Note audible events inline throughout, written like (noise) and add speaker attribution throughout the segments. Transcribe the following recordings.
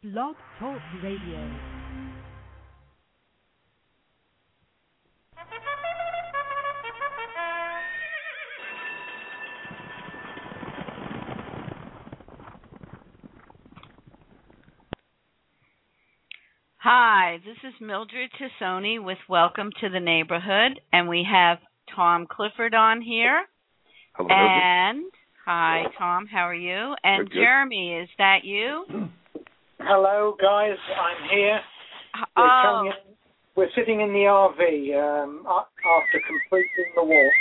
Speaker 1: Blog Talk Radio.
Speaker 2: Hi, this is Mildred Tassoni with Welcome to the Neighborhood, and we have Tom Clifford on here.
Speaker 3: Hello,
Speaker 2: And hi, Tom. How are you? And
Speaker 3: Good, good.
Speaker 2: Jeremy, is that you? (clears throat)
Speaker 4: Hello, guys. I'm here. We're,
Speaker 2: Oh,
Speaker 4: coming we're sitting in the RV um, after completing the walk.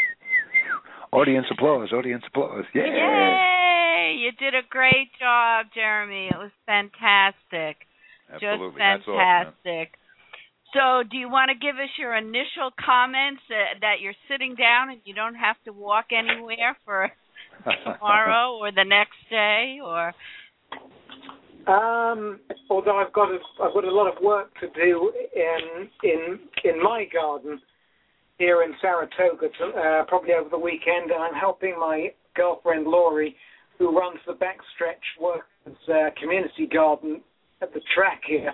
Speaker 3: Audience applause, audience applause. Yeah.
Speaker 2: yay! You did a great job, Jeremy. It was fantastic.
Speaker 3: Absolutely.
Speaker 2: Just
Speaker 3: Hats off,
Speaker 2: fantastic. So, do you want to give us your initial comments uh, that you're sitting down and you don't have to walk anywhere for (laughs) tomorrow or the next day or
Speaker 4: Um, although I've got a, I've got a lot of work to do in in in my garden here in Saratoga, to, uh, probably over the weekend, and I'm helping my girlfriend Laurie, who runs the Backstretch Workers uh, Community Garden at the track here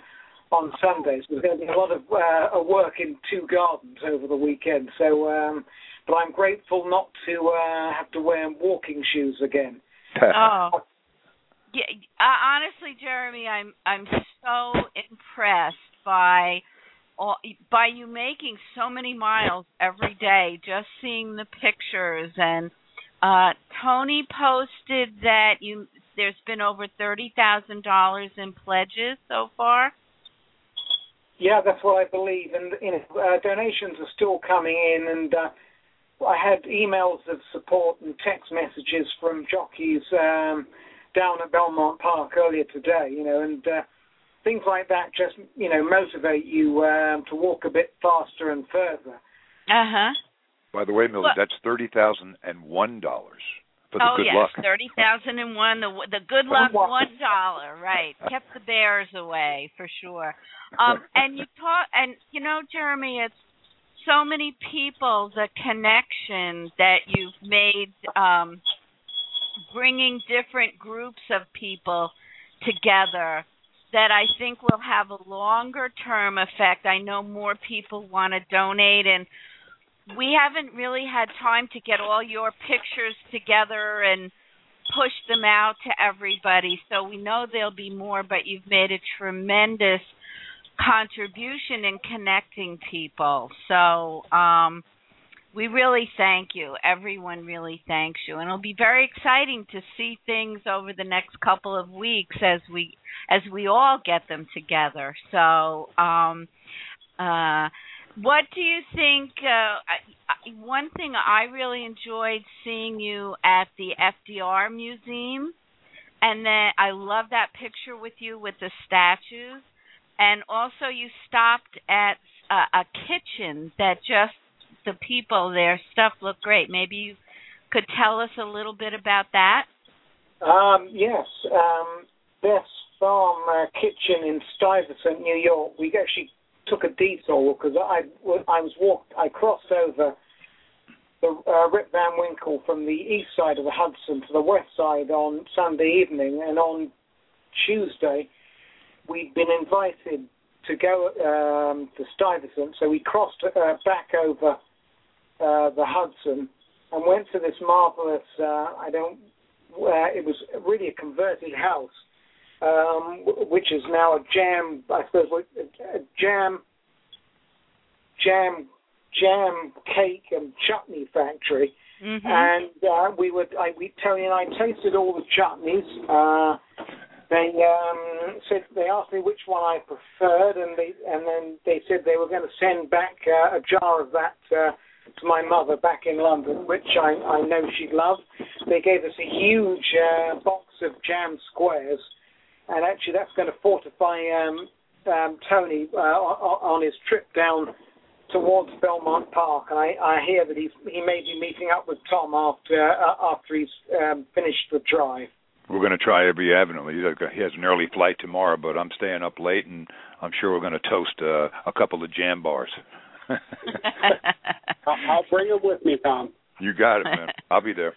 Speaker 4: on Sundays. There's going to be a lot of uh, work in two gardens over the weekend, so. Um, but I'm grateful not to uh, have to wear walking shoes again. (laughs)
Speaker 2: oh yeah uh, honestly jeremy i'm i'm so impressed by all, by you making so many miles every day just seeing the pictures. And uh tony posted that you there's been over thirty thousand dollars in pledges so far.
Speaker 4: Yeah, that's what I believe, and you know, uh, donations are still coming in, and uh, I had emails of support and text messages from jockeys um, down at Belmont Park earlier today. You know, and uh, things like that just you know motivate you um, to walk a bit faster and further.
Speaker 2: uh-huh
Speaker 3: By the way, Mildred,
Speaker 2: Well-
Speaker 3: that's thirty thousand and one dollars for the
Speaker 2: oh
Speaker 3: good
Speaker 2: yes,
Speaker 3: luck.
Speaker 2: thirty thousand and one. The the good luck
Speaker 4: One.
Speaker 2: one dollar, right? (laughs) Kept the bears away for sure. Um, and you talk, and you know, Jeremy, it's so many people. The connection that you've made, um, bringing different groups of people together. That I think will have a longer term effect. I know more people want to donate, and we haven't really had time to get all your pictures together and push them out to everybody. So we know there'll be more, but you've made a tremendous contribution in connecting people. So um we really thank you. Everyone really thanks you. And it'll be very exciting to see things over the next couple of weeks as we as we all get them together. So um uh what do you think uh one thing I really enjoyed seeing you at the FDR museum and then I love that picture with you with the statues and also you stopped at a, a kitchen that just the people there. Stuff looked great. Maybe you could tell us a little bit about that?
Speaker 4: Um, yes, um, Farm uh, Kitchen in Stuyvesant, New York. We actually took a detour because I, I was walked, I crossed over the uh, Rip Van Winkle from the east side of the Hudson to the west side on Sunday evening, and on Tuesday we'd been invited to go um, to Stuyvesant, so we crossed uh, back over uh, the Hudson and went to this marvelous. Uh, I don't. Uh, it was really a converted house, um, which is now a jam. I suppose a, jam, jam, jam cake and chutney factory.
Speaker 2: mhm
Speaker 4: And uh, we would, I, we Tony and I tasted all the chutneys. Uh, they um, said they asked me which one I preferred, and they and then they said they were going to send back uh, a jar of that uh, to my mother back in London, which I, I know she'd love. They gave us a huge uh, box of jam squares, and actually that's going to fortify um, um, Tony uh, on, his trip down towards Belmont Park. And I, I hear that he's, he may be meeting up with Tom after uh, after he's um, finished the drive.
Speaker 3: We're going to try every avenue. He has an early flight tomorrow, but I'm staying up late, and I'm sure we're going to toast uh, a couple of jam bars. (laughs)
Speaker 5: I'll, bring it with me, Tom.
Speaker 3: you got it, man. (laughs) I'll be there.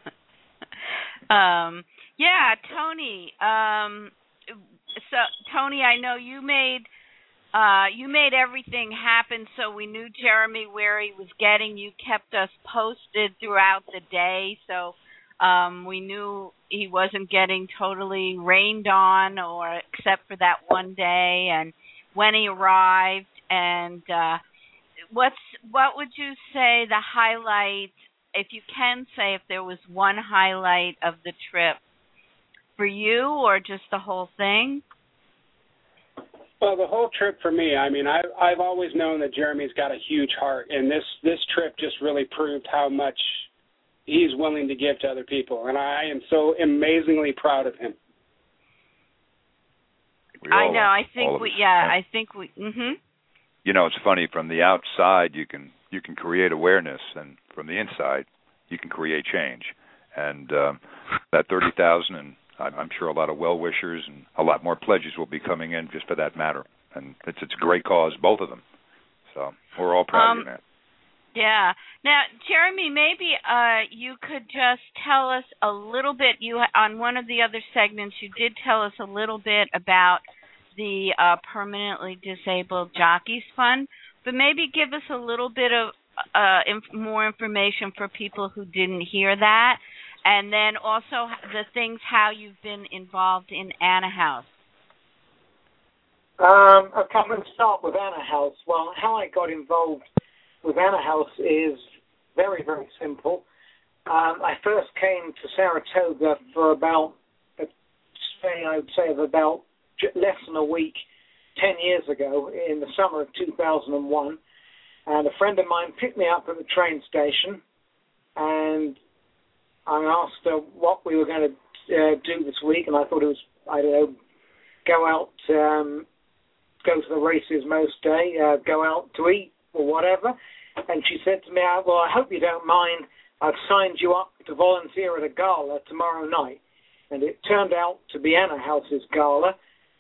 Speaker 2: um yeah tony um so Tony, I know you made uh you made everything happen so we knew Jeremy where he was getting. You kept us posted throughout the day, so um we knew he wasn't getting totally rained on or except for that one day and when he arrived and uh what's what would you say the highlight if you can say if there was one highlight of the trip for you or just the whole thing?
Speaker 5: Well, the whole trip for me. I mean, I've I've always known that Jeremy's got a huge heart, and this this trip just really proved how much he's willing to give to other people, and I am so amazingly proud of him.
Speaker 3: We
Speaker 2: I know.
Speaker 3: are.
Speaker 2: I think we. Yeah, I think we. Mhm.
Speaker 3: You know it's funny from the outside you can you can create awareness and from the inside you can create change and um that 30,000 and I'm I'm sure a lot of well wishers and a lot more pledges will be coming in just for that matter and it's it's a great cause both of them so we're all proud
Speaker 2: Um,
Speaker 3: of man
Speaker 2: Yeah. Now, Jeremy, maybe uh you could just tell us a little bit. You on one of the other segments, you did tell us a little bit about the uh permanently disabled jockeys fund, but maybe give us a little bit of uh inf- more information for people who didn't hear that, and then also the things how you've been involved in Anna House.
Speaker 4: Um, okay, I'm going to start with Anna House. Well, how I got involved with Anna House is very, very simple. Um, I first came to Saratoga for about, say, I would say, of about less than a week, 10 years ago, in the summer of 2001. And a friend of mine picked me up at the train station, and I asked her what we were going to uh, do this week, and I thought it was, I don't know, go out, um, go to the races most day, uh, go out to eat or whatever. And she said to me, "Ah, "Well, I hope you don't mind. I've signed you up to volunteer at a gala tomorrow night." And it turned out to be Anna House's gala.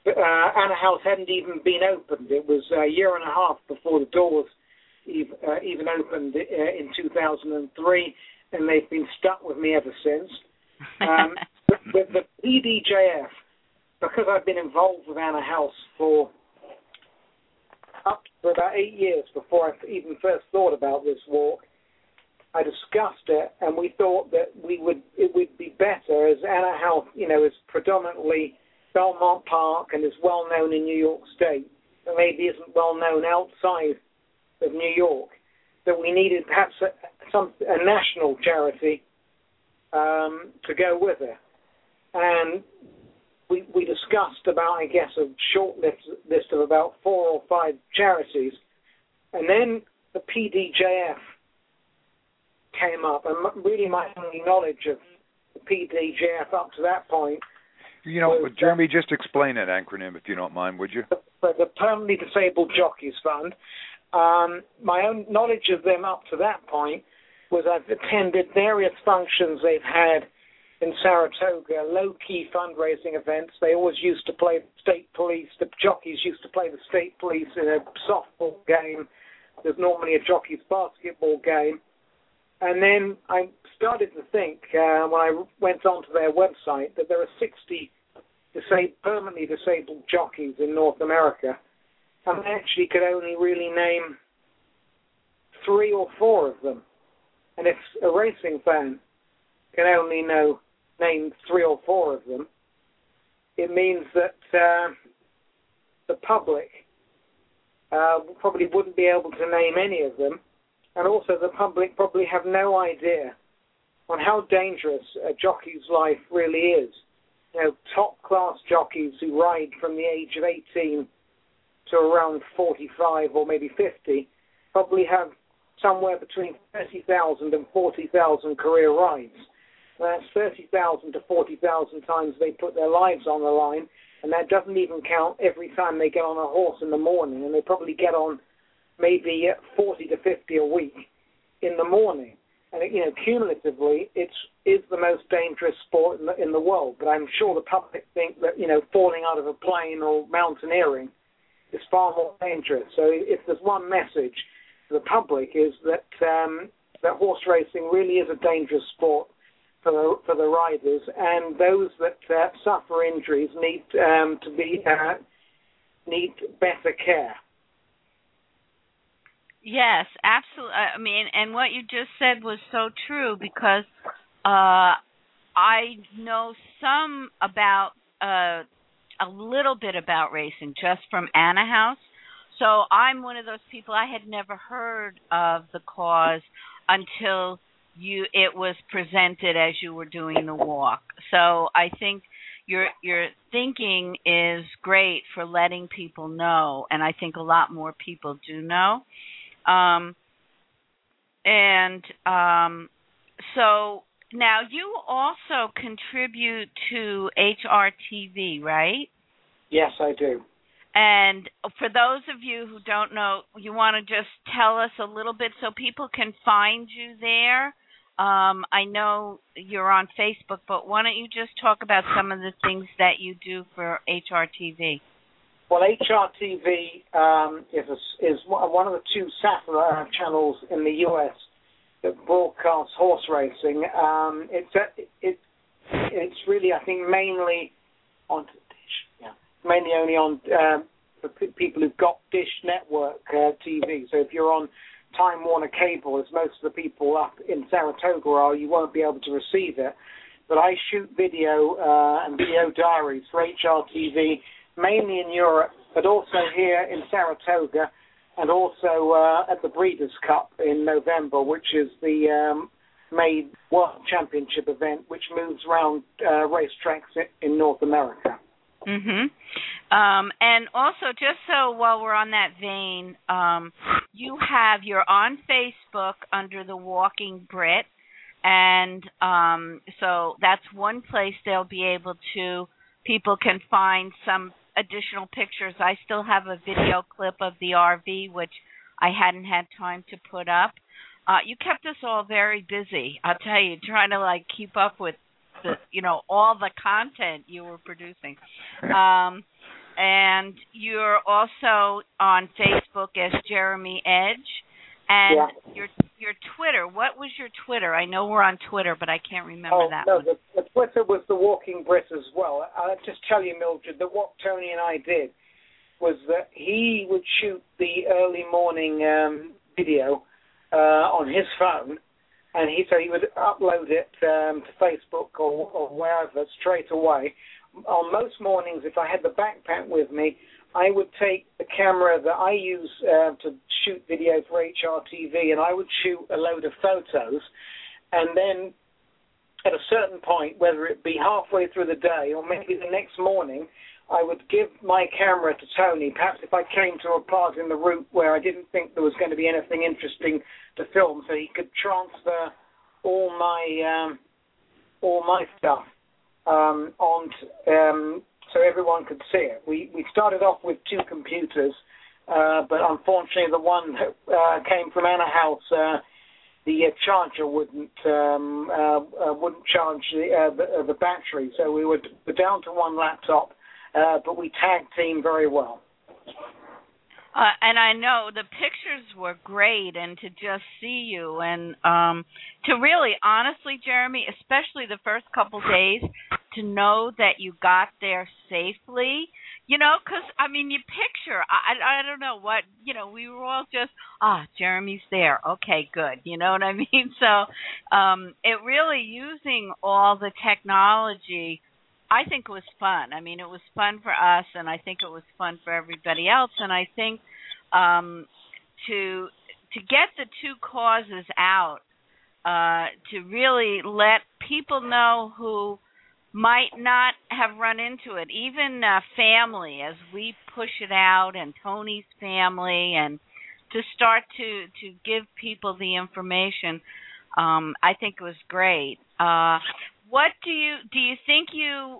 Speaker 4: Uh, Anna House hadn't even been opened. It was a year and a half before the doors ev- uh, even opened uh, in 2003, and they've been stuck with me ever since. Um, (laughs) the PDJF, because I've been involved with Anna House for up for about eight years before I even first thought about this walk, I discussed it, and we thought that we would it would be better as Anna House, you know, is predominantly Belmont Park and is well known in New York State, but maybe isn't well known outside of New York. That we needed perhaps a, some a national charity um, to go with it, and we we discussed about I guess a short list list of about four or five charities, and then the PDJF came up, and really my only knowledge of the PDJF up to that point
Speaker 3: you know Jeremy just explain that acronym if you don't mind would you
Speaker 4: for the Permanently Disabled Jockeys Fund. Um, my own knowledge of them up to that point was I've attended various functions they've had in Saratoga, low-key fundraising events. They always used to play the state police. The jockeys used to play the state police in a softball game. There's normally a jockeys basketball game. And then I started to think uh, when I went onto their website that there are 60 disa- permanently disabled jockeys in North America, and I actually could only really name three or four of them. And if a racing fan can only know name three or four of them, it means that uh, the public uh, probably wouldn't be able to name any of them, and also the public probably have no idea on how dangerous a jockey's life really is you know, top class jockeys who ride from the age of 18 to around 45 or maybe 50 probably have somewhere between 30,000 and 40,000 career rides. That's 30,000 to 40,000 times they put their lives on the line, and that doesn't even count every time they get on a horse in the morning, and they probably get on maybe 40 to 50 a week in the morning you know, cumulatively, it's is the most dangerous sport in the, in the world. But I'm sure the public think that you know, falling out of a plane or mountaineering is far more dangerous. So if there's one message to the public is that um, that horse racing really is a dangerous sport for the, for the riders, and those that uh, suffer injuries need um, to be uh, need better care.
Speaker 2: Yes, absolutely. I mean, and what you just said was so true because uh, I know some about uh, a little bit about racing just from Anna House. So I'm one of those people I had never heard of the cause until you it was presented as you were doing the walk. So I think your your thinking is great for letting people know and I think a lot more people do know. Um, and um, so now you also contribute to HRTV, right?
Speaker 4: Yes, I do.
Speaker 2: And for those of you who don't know, you want to just tell us a little bit so people can find you there. Um, I know you're on Facebook, but why don't you just talk about some of the things that you do for HRTV?
Speaker 4: Well, HRTV um, is a, is one of the two satellite channels in the U.S. that broadcasts horse racing. Um, it's a, it, it's really I think mainly on Dish, yeah, mainly only on uh, for p- people who've got Dish Network uh, TV. So if you're on Time Warner Cable, as most of the people up in Saratoga are, you won't be able to receive it. But I shoot video uh, and video diaries for HRTV mainly in Europe, but also here in Saratoga, and also uh, at the Breeders' Cup in November, which is the um, made World Championship event, which moves around uh, racetracks in North America.
Speaker 2: Mhm. Um, and also, just so while we're on that vein, um, you have you're on Facebook under the Walking Brit, and um, so that's one place they'll be able to people can find some additional pictures. I still have a video clip of the RV, which I hadn't had time to put up. Uh, you kept us all very busy. I'll tell you, trying to like keep up with the, you know, all the content you were producing. Um, and you're also on Facebook as Jeremy Edge, and
Speaker 4: Yeah.
Speaker 2: your your Twitter. What was your Twitter? I know we're on Twitter, but I can't remember
Speaker 4: Oh,
Speaker 2: that
Speaker 4: no,
Speaker 2: one.
Speaker 4: the, the Twitter was the Walking Brit as well. I'll just tell you, Mildred, that what Tony and I did was that he would shoot the early morning um, video uh, on his phone, and he so he would upload it um, to Facebook or, or wherever straight away. On most mornings, if I had the backpack with me, I would take the camera that I use uh, to shoot video for HRTV, and I would shoot a load of photos, and then at a certain point, whether it be halfway through the day or maybe the next morning, I would give my camera to Tony. Perhaps if I came to a part in the route where I didn't think there was going to be anything interesting to film, so he could transfer all my um, all my stuff um, on um, so everyone could see it. We we started off with two computers, uh, but unfortunately the one that uh, came from Anna House. Uh, the uh, charger wouldn't um, uh, uh, wouldn't charge the, the, the battery, so we were, down to one laptop, but we tag team very well.
Speaker 2: Uh, and I know the pictures were great, and to just see you, and um, to really, honestly, Jeremy, especially the first couple days, to know that you got there safely, you know, because I mean, you picture, I, I don't know what, you know, we were all just, ah, Jeremy's there, okay, good, you know what I mean? (laughs) So, um, it really using all the technology. I think it was fun. I mean, it was fun for us, and I think it was fun for everybody else. And I think um, to to get the two causes out, uh, to really let people know who might not have run into it, even uh, family, as we push it out, and Tony's family, and to start to to give people the information. Um, I think it was great. Uh, what do you do? You think you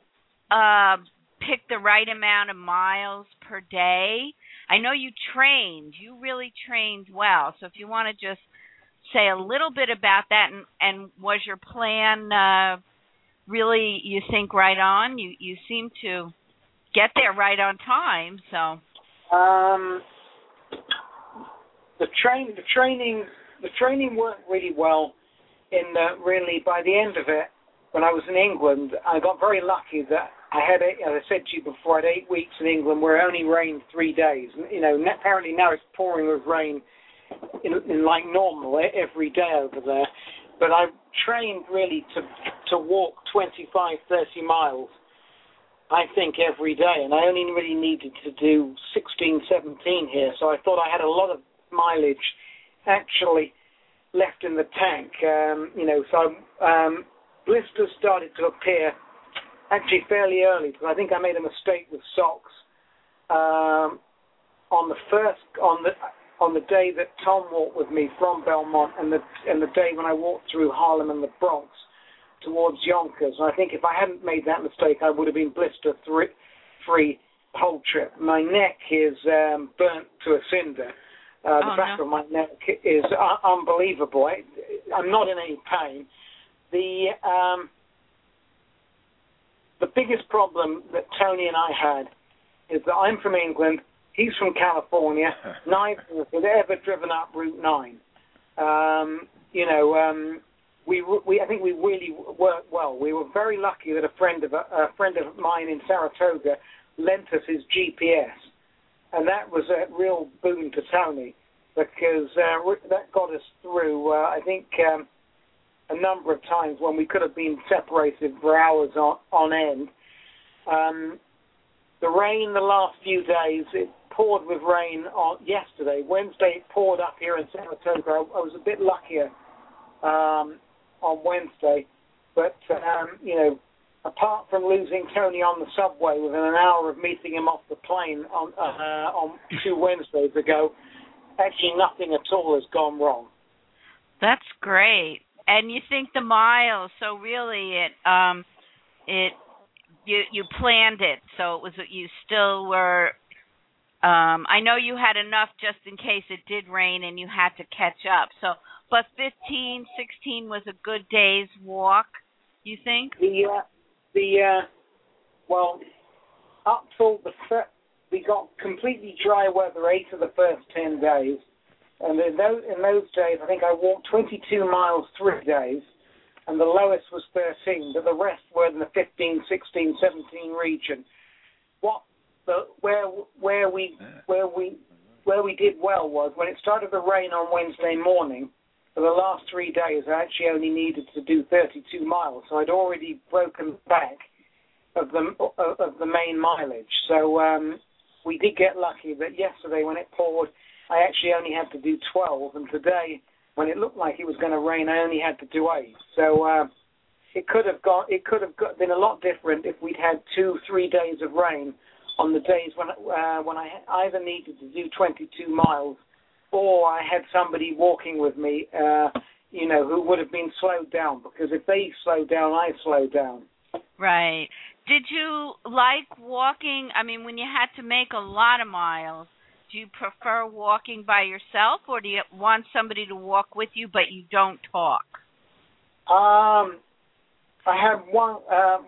Speaker 2: uh, picked the right amount of miles per day? I know you trained. You really trained well. So if you want to just say a little bit about that, and, and was your plan uh, really you think right on? You you seem to get there right on time. So
Speaker 4: Um, the train, the training, the training worked really well. In that, really, by the end of it, when I was in England, I got very lucky that I had, eight, as I said to you before, I had eight weeks in England where it only rained three days. You know, apparently now it's pouring with rain in, in like normal every day over there. But I trained really to to walk 25, 30 miles, I think, every day, and I only really needed to do 16, 17 here. So I thought I had a lot of mileage actually left in the tank. Um, you know, so um, blisters started to appear actually fairly early because I think I made a mistake with socks um, on the first on the on the day that Tom walked with me from Belmont and the and the day when I walked through Harlem and the Bronx towards Yonkers. And I think if I hadn't made that mistake, I would have been blister three, free whole trip. My neck is um, burnt to a cinder. Uh, the
Speaker 2: Oh,
Speaker 4: back
Speaker 2: no.
Speaker 4: of my neck is uh, unbelievable. I, I'm not in any pain. The um, the biggest problem that Tony and I had is that I'm from England, he's from California. (laughs) Neither of us had ever driven up Route Nine. Um, you know, um, we we I think we really worked well. We were very lucky that a friend of a, a friend of mine in Saratoga lent us his GPS, and that was a real boon to Tony because uh, that got us through. Uh, I think. Um, a number of times when we could have been separated for hours on, on end. Um, the rain the last few days, it poured with rain on yesterday. Wednesday it poured up here in Saratoga. I, I was a bit luckier um, on Wednesday, but um, you know, apart from losing Tony on the subway within an hour of meeting him off the plane on uh, on two Wednesdays ago, actually nothing at all has gone wrong.
Speaker 2: That's great. And you think the miles, so really it um it you you planned it so it was you still were um I know you had enough just in case it did rain and you had to catch up. So but 15, 16 was a good day's walk, you think?
Speaker 4: The uh, the uh, well, up till the fir- we got completely dry weather eight of the first ten days, and in those in those days I think I walked 22 miles three days, and the lowest was 13, but the rest were in the 15, 16, 17 region. What the where where we where we where we did well was when it started to rain on Wednesday morning. For the last three days, I actually only needed to do 32 miles, so I'd already broken back of the of the main mileage. So um, we did get lucky that yesterday when it poured, I actually only had to do 12, and today when it looked like it was going to rain, I only had to do eight. So uh, it could have got it could have got, been a lot different if we'd had two three days of rain on the days when uh, when I either needed to do 22 miles or I had somebody walking with me, uh, you know, who would have been slowed down because if they slowed down, I slowed down.
Speaker 2: Right. Did you like walking? I mean, when you had to make a lot of miles, do you prefer walking by yourself or do you want somebody to walk with you but you don't talk?
Speaker 4: Um, I had one um,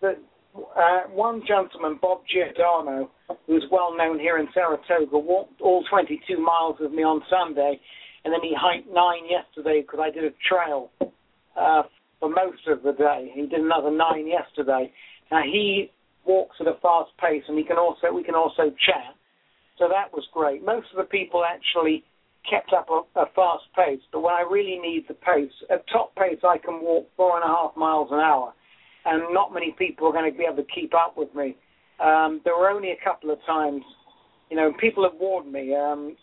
Speaker 4: the uh, one gentleman, Bob Giordano, who's well known here in Saratoga, walked all 22 miles with me on Sunday, and then he hiked nine yesterday because I did a trail uh, for most of the day. He did another nine yesterday. Now he walks at a fast pace, and he can also we can also chat. So that was great. Most of the people actually kept up a, a fast pace, but when I really need the pace, at top pace I can walk four and a half miles an hour, and not many people are going to be able to keep up with me. Um, there were only a couple of times, you know, people have warned me. Um,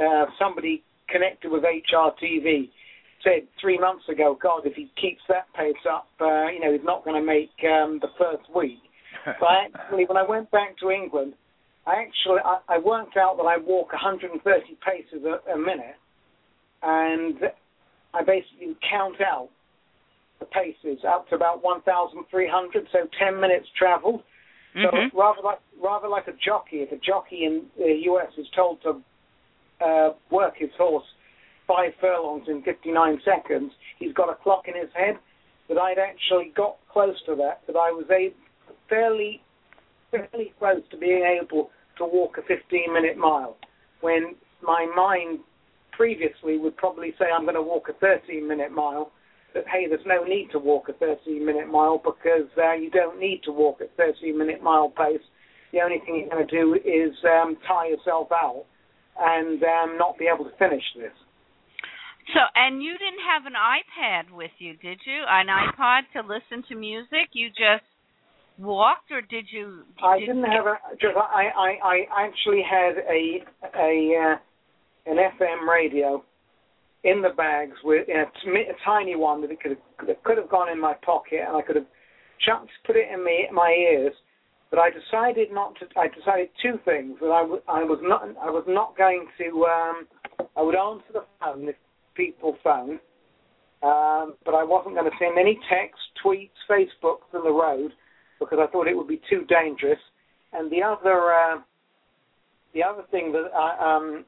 Speaker 4: uh, somebody connected with HRTV said three months ago, God, if he keeps that pace up, uh, you know, he's not going to make um, the first week. (laughs) But I actually, when I went back to England, I actually I, I worked out that I walk 130 paces a, a minute, and I basically count out the paces up to about 1,300, so 10 minutes traveled. So
Speaker 2: Mhm.
Speaker 4: rather like rather like a jockey, if a jockey in the US is told to uh, work his horse five furlongs in 59 seconds, he's got a clock in his head. That I'd actually got close to that. That I was able, fairly fairly close to being able to walk a 15 minute mile, when my mind previously would probably say I'm going to walk a 13 minute mile. that hey, there's no need to walk a 13 minute mile because uh, you don't need to walk at 13 minute mile pace. The only thing you're going to do is um, tire yourself out and um, not be able to finish this.
Speaker 2: So, and you didn't have an iPad with you, did you? An iPod to listen to music? You just walked, or did you? Did
Speaker 4: I didn't have a. Just I, I, I actually had a a uh, an FM radio in the bags with a, a tiny one that it could have, that could have gone in my pocket, and I could have chucked put it in me, my ears. But I decided not to. I decided two things that I, w- I was not. I was not going to. Um, I would answer the phone if people phone, um, but I wasn't going to send any texts, tweets, Facebooks on the road because I thought it would be too dangerous. And the other, uh, the other thing that I, um,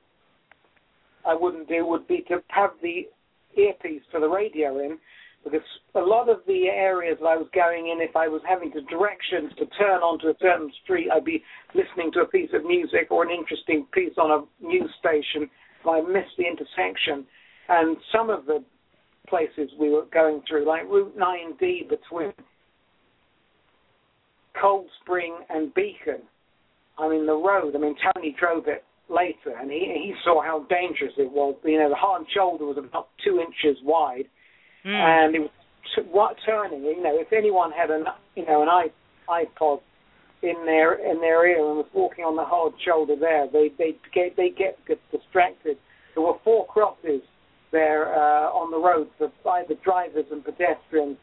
Speaker 4: I wouldn't do would be to have the earpiece for the radio in, because a lot of the areas that I was going in, if I was having to directions to turn onto a certain street, I'd be listening to a piece of music or an interesting piece on a news station. If I missed the intersection, and some of the places we were going through, like Route 9D between Cold Spring and Beacon. I mean, the road, I mean, Tony drove it later, and he, he saw how dangerous it was. You know, the hard shoulder was about two inches wide,
Speaker 2: Mm.
Speaker 4: and it was t- what turning. You know, if anyone had an, you know, an iPod in their in their ear and was walking on the hard shoulder there, they they get they get, get distracted. There were four crosses there uh, on the road for either drivers and pedestrians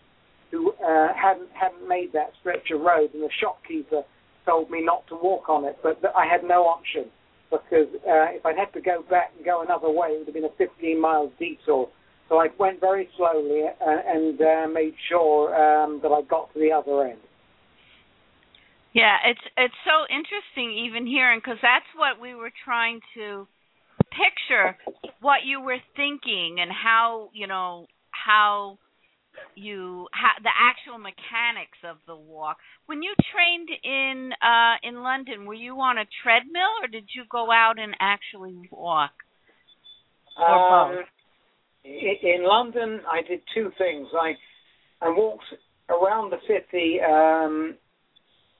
Speaker 4: who uh, hadn't hadn't made that stretch of road, and the shopkeeper told me not to walk on it, but I had no option because uh, if I'd had to go back and go another way, it would have been a 15 miles detour. So I went very slowly uh, and uh, made sure um, that I got to the other end.
Speaker 2: Yeah, it's it's so interesting even hearing because that's what we were trying to picture what you were thinking and how you know how you ha- the actual mechanics of the walk. When you trained in uh in London, were you on a treadmill or did you go out and actually walk? Or
Speaker 4: Um, in London, I did two things. I I walked around the city um,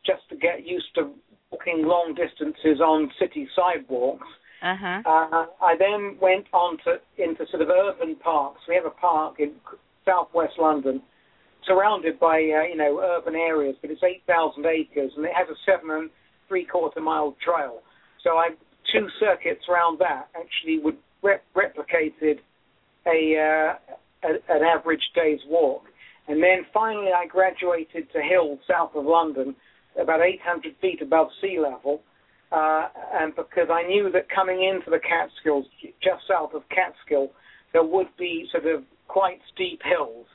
Speaker 4: just to get used to walking long distances on city sidewalks.
Speaker 2: Uh-huh.
Speaker 4: Uh, I then went on to into sort of urban parks. We have a park in southwest London, surrounded by uh, you know urban areas, but it's eight thousand acres and it has a seven and three quarter mile trail. So I two circuits around that actually would rep- replicated a, uh, a an average day's walk. And then finally, I graduated to Hill, south of London, about 800 feet above sea level. Uh, and because I knew that coming into the Catskills, just south of Catskill, there would be sort of quite steep hills.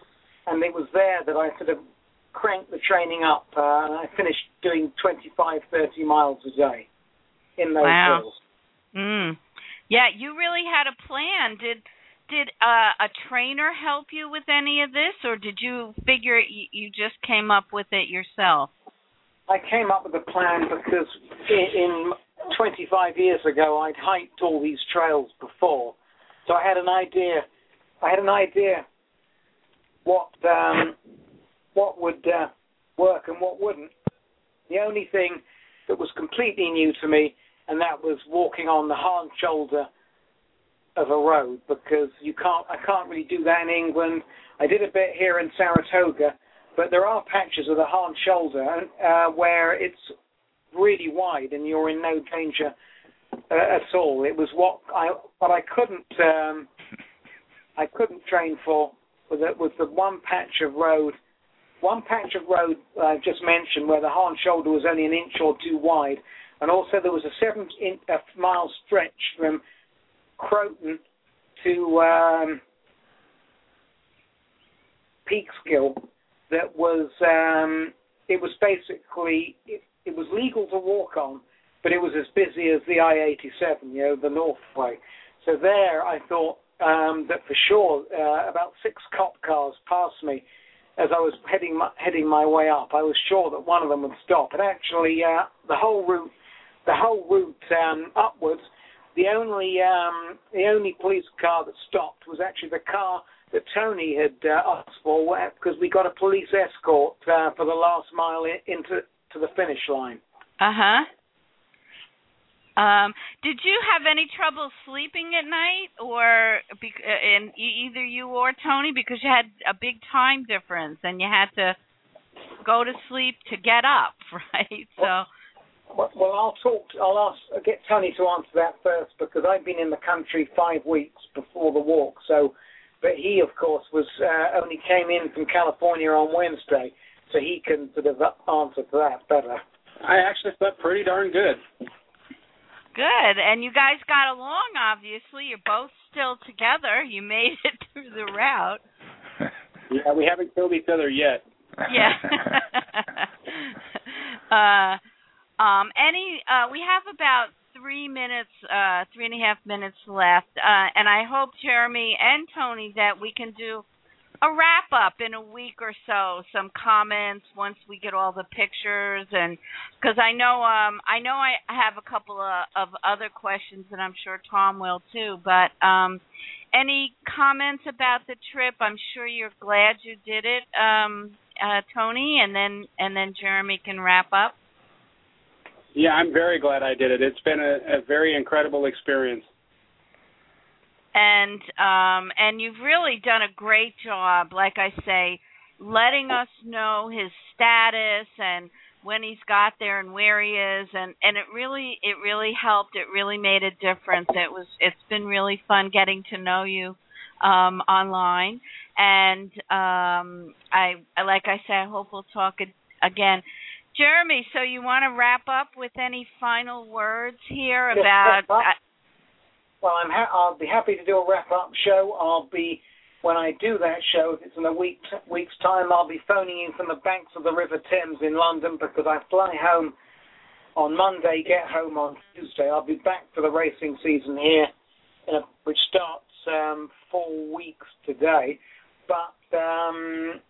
Speaker 4: And it was there that I sort of cranked the training up. Uh, and I finished doing 25, 30 miles a day in those
Speaker 2: Wow.
Speaker 4: hills.
Speaker 2: Mm. Yeah, you really had a plan. Did did uh, a trainer help you with any of this, or did you figure it, you, you just came up with it yourself?
Speaker 4: I came up with a plan because in, in 25 years ago I'd hiked all these trails before, so I had an idea. I had an idea what um, what would uh, work and what wouldn't. The only thing that was completely new to me, and that was walking on the hard shoulder of a road because you can't. I can't really do that in England. I did a bit here in Saratoga, but there are patches of the hard shoulder uh, where it's really wide and you're in no danger uh, at all. It was what I what I couldn't um, I couldn't train for was the, was the one patch of road, one patch of road I just mentioned where the hard shoulder was only an inch or two wide, and also there was a seven in, a mile stretch from Croton to um, Peekskill that was um, it was basically it, it was legal to walk on, but it was as busy as the I-87, you know, the North Way. So there, I thought um, that for sure uh, about six cop cars passed me as I was heading my, heading my way up. I was sure that one of them would stop, and actually, uh, the whole route the whole route um, upwards. The only um, the only police car that stopped was actually the car that Tony had uh, asked for because we got a police escort uh, for the last mile into to the finish line.
Speaker 2: Uh huh. Um, did you have any trouble sleeping at night, or bec- in either you or Tony, because you had a big time difference and you had to go to sleep to get up, (laughs) right? So.
Speaker 4: Well, well, I'll talk. I'll ask. I'll get Tony to answer that first because I've been in the country five weeks before the walk. So, but he, of course, was uh, only came in from California on Wednesday, so he can sort of answer to that better.
Speaker 5: I actually slept pretty darn good.
Speaker 2: Good. And you guys got along, obviously. You're both still together. You made it (laughs) through the route. (laughs)
Speaker 5: yeah, we haven't killed each other yet.
Speaker 2: Yeah. (laughs) uh, um, any, uh, we have about three minutes, uh, three and a half minutes left, uh, and I hope Jeremy and Tony that we can do a wrap up in a week or so some comments once we get all the pictures and because i know um i know i have a couple of, of other questions and i'm sure tom will too but um any comments about the trip? I'm sure you're glad you did it um uh tony and then and then jeremy can wrap up.
Speaker 5: Yeah i'm very glad i did it. It's been a, a very incredible experience
Speaker 2: and um and you've really done a great job like i say letting us know his status and when he's got there and where he is. And and it really it really helped. It really made a difference. It was it's been really fun getting to know you um online. And um i like i said i hope we'll talk again. Jeremy so you want to wrap up with any final words here about
Speaker 4: well, I'm ha- I'll be happy to do a wrap up show. I'll be when I do that show, if it's in a week week's time, I'll be phoning you from the banks of the River Thames in London because I fly home on Monday, get home on Tuesday. I'll be back for the racing season here, a, which starts um, four weeks today. But um,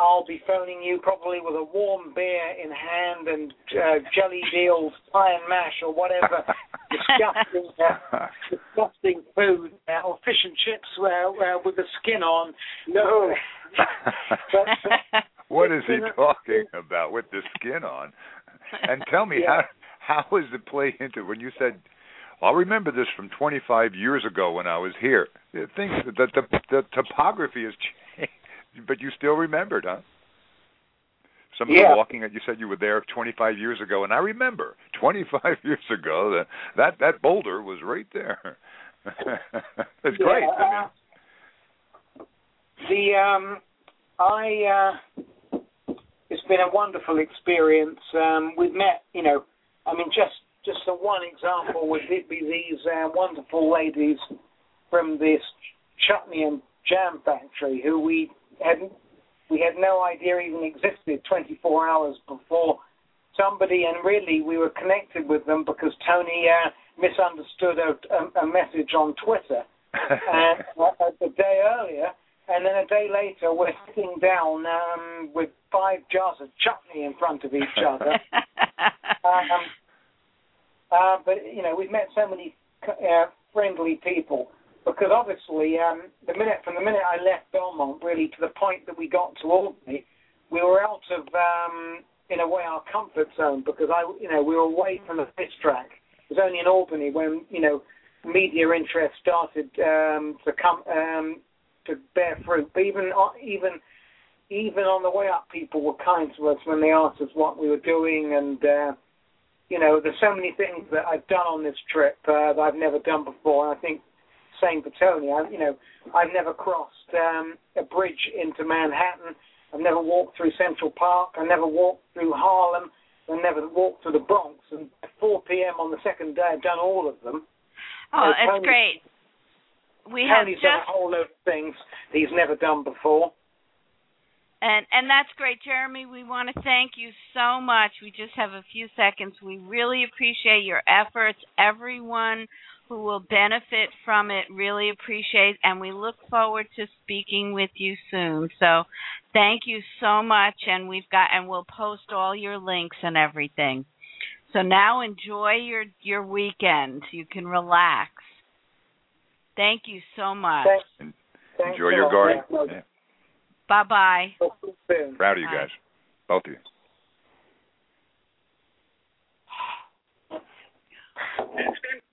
Speaker 4: I'll be phoning you probably with a warm beer in hand and uh, jellied eels, pie and mash, or whatever (laughs) disgusting, uh, disgusting food, uh, or fish and chips uh, with the skin on. No. (laughs)
Speaker 3: but, (laughs) what is he talking about with the skin on? And tell me yeah. how how is it play into when you said I'll remember this from 25 years ago when I was here. The things the the, the topography has changed but you still remembered, huh? Some of
Speaker 4: yeah.
Speaker 3: the walking that you said you were there 25 years ago, and I remember (laughs) 25 (laughs) years ago that that that boulder was right there. (laughs) it's
Speaker 4: yeah,
Speaker 3: great. I
Speaker 4: mean. The um, I uh, it's been a wonderful experience. Um, we've met, you know, I mean, just just a one example would be these uh, wonderful ladies from this chutney and jam factory who we had we had no idea even existed 24 hours before somebody, and really we were connected with them because Tony uh, misunderstood a, a, message on Twitter (laughs) and uh, a day earlier, and then a day later we're sitting down um, with five jars of chutney in front of each (laughs) other. um, uh, but you know we've met so many uh, friendly people because obviously, um, the minute from the minute I left Belmont, really to the point that we got to Albany, we were out of, um, in a way, our comfort zone because I, you know, we were away from the race track. It was only in Albany when you know media interest started um, to come um, to bear fruit. But even uh, even even on the way up, people were kind to us when they asked us what we were doing, and uh, you know, there's so many things that I've done on this trip uh, that I've never done before. And I think same for Tony. I, you know, I've never crossed um, a bridge into Manhattan. I've never walked through Central Park. I never walked through Harlem. I never walked through the Bronx. And at 4 p.m. on the second day, I've done all of them.
Speaker 2: Oh, it's Tony, great. We have
Speaker 4: Tony's
Speaker 2: just
Speaker 4: done a whole load of things he's never done before.
Speaker 2: And and that's great, Jeremy. We want to thank you so much. We just have a few seconds. We really appreciate your efforts. Everyone who will benefit from it really appreciate and we look forward to speaking with you soon. So thank you so much and we've got and we'll post all your links and everything. So now enjoy your your weekend. You can relax. Thank you so much.
Speaker 4: Thank, Thanks
Speaker 3: Enjoy
Speaker 4: a
Speaker 3: your
Speaker 4: lot.
Speaker 3: garden.
Speaker 5: Yeah.
Speaker 3: Yeah.
Speaker 2: Bye bye.
Speaker 4: Talk to you soon.
Speaker 3: Proud of you
Speaker 2: Bye.
Speaker 3: guys, both of you.
Speaker 5: It's (sighs) been (laughs)